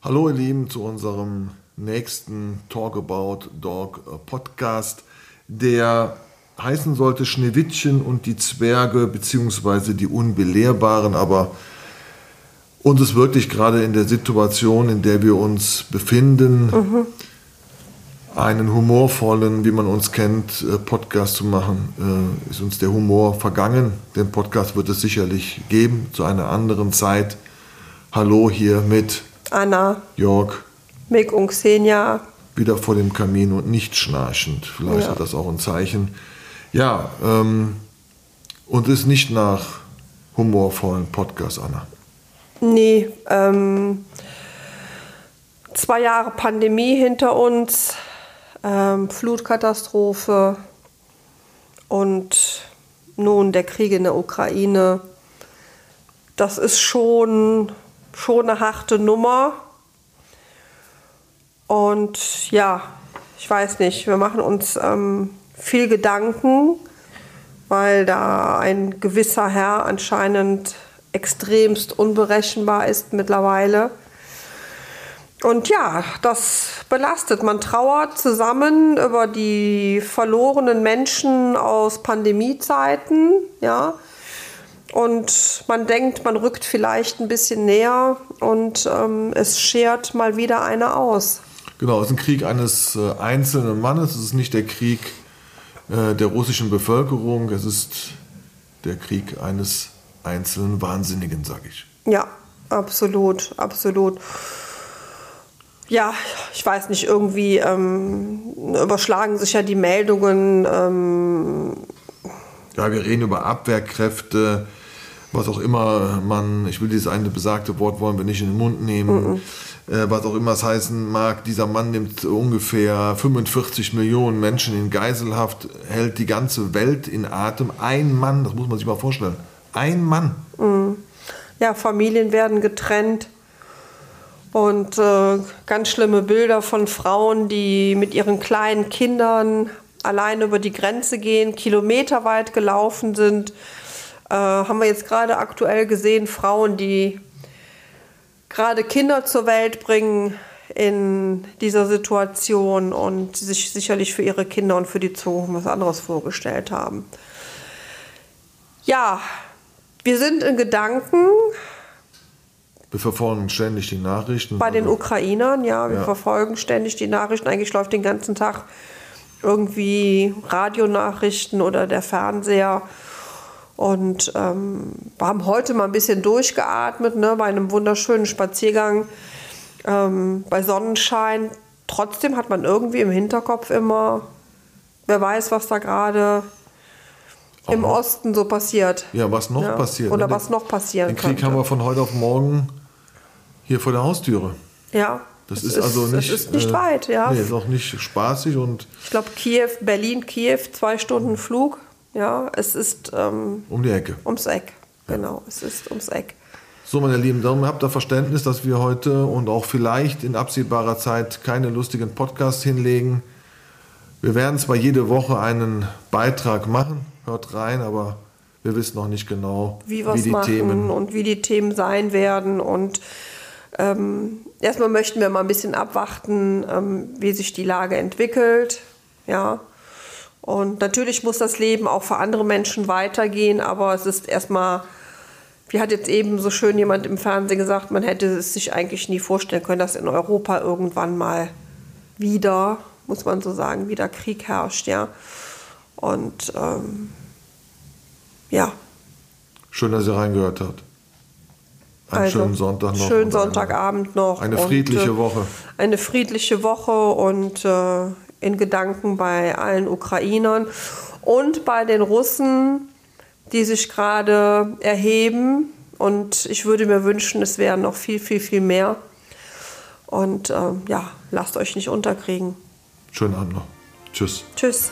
Hallo ihr Lieben zu unserem nächsten Talk About Dog Podcast, der heißen sollte Schneewittchen und die Zwerge beziehungsweise die Unbelehrbaren, aber uns ist wirklich gerade in der Situation, in der wir uns befinden, mhm. einen humorvollen, wie man uns kennt, äh, Podcast zu machen, äh, ist uns der Humor vergangen. Den Podcast wird es sicherlich geben zu einer anderen Zeit. Hallo hier mit Anna, Jörg, Mick und Xenia. Wieder vor dem Kamin und nicht schnarchend. Vielleicht ja. hat das auch ein Zeichen. Ja, ähm, und ist nicht nach humorvollen Podcast, Anna. Nee, ähm, zwei Jahre Pandemie hinter uns, ähm, Flutkatastrophe und nun der Krieg in der Ukraine. Das ist schon, schon eine harte Nummer. Und ja, ich weiß nicht, wir machen uns ähm, viel Gedanken, weil da ein gewisser Herr anscheinend extremst unberechenbar ist mittlerweile. Und ja, das belastet. Man trauert zusammen über die verlorenen Menschen aus Pandemiezeiten, ja. Und man denkt, man rückt vielleicht ein bisschen näher und ähm, es schert mal wieder einer aus. Genau, es ist ein Krieg eines äh, einzelnen Mannes. Es ist nicht der Krieg äh, der russischen Bevölkerung. Es ist der Krieg eines einzelnen Wahnsinnigen, sage ich. Ja, absolut, absolut. Ja, ich weiß nicht, irgendwie ähm, überschlagen sich ja die Meldungen. Ähm ja, wir reden über Abwehrkräfte, was auch immer man, ich will dieses eine besagte Wort wollen wir nicht in den Mund nehmen, mm äh, was auch immer es heißen mag, dieser Mann nimmt ungefähr 45 Millionen Menschen in Geiselhaft, hält die ganze Welt in Atem. Ein Mann, das muss man sich mal vorstellen. Ein Mann. Mm. Ja, Familien werden getrennt. Und äh, ganz schlimme Bilder von Frauen, die mit ihren kleinen Kindern allein über die Grenze gehen, kilometerweit gelaufen sind äh, haben wir jetzt gerade aktuell gesehen, Frauen, die gerade Kinder zur Welt bringen in dieser Situation und sich sicherlich für ihre Kinder und für die Zukunft was anderes vorgestellt haben. Ja, wir sind in Gedanken. Wir verfolgen ständig die Nachrichten. Bei den Ukrainern, ja, wir ja. verfolgen ständig die Nachrichten. Eigentlich läuft den ganzen Tag irgendwie Radionachrichten oder der Fernseher. Und ähm, wir haben heute mal ein bisschen durchgeatmet, ne, bei einem wunderschönen Spaziergang ähm, bei Sonnenschein. Trotzdem hat man irgendwie im Hinterkopf immer, wer weiß, was da gerade im noch. Osten so passiert. Ja, was noch ja? passiert. Oder ne? was noch passieren Den Krieg könnte. haben wir von heute auf morgen hier vor der Haustüre. Ja. Das ist, ist, also nicht, das ist nicht äh, weit, ja. Nee, ist auch nicht spaßig und. Ich glaube, Kiew, Berlin, Kiew, zwei Stunden Flug. Ja, es ist ähm, um die Ecke. Ums Eck. Genau, es ist ums Eck. So, meine Lieben, darum habt ihr Verständnis, dass wir heute und auch vielleicht in absehbarer Zeit keine lustigen Podcasts hinlegen. Wir werden zwar jede Woche einen Beitrag machen, hört rein, aber wir wissen noch nicht genau, wie, wie die Themen und wie die Themen sein werden. Und ähm, erstmal möchten wir mal ein bisschen abwarten, ähm, wie sich die Lage entwickelt. Ja, und natürlich muss das Leben auch für andere Menschen weitergehen, aber es ist erstmal, wie hat jetzt eben so schön jemand im Fernsehen gesagt, man hätte es sich eigentlich nie vorstellen können, dass in Europa irgendwann mal wieder, muss man so sagen, wieder Krieg herrscht, ja. Und ähm, ja. Schön, dass ihr reingehört habt. Einen also, schönen Sonntag noch. Schönen Sonntagabend noch. Eine friedliche und, äh, Woche. Eine friedliche Woche und äh, in Gedanken bei allen Ukrainern und bei den Russen, die sich gerade erheben. Und ich würde mir wünschen, es wären noch viel, viel, viel mehr. Und äh, ja, lasst euch nicht unterkriegen. Schönen Abend noch. Tschüss. Tschüss.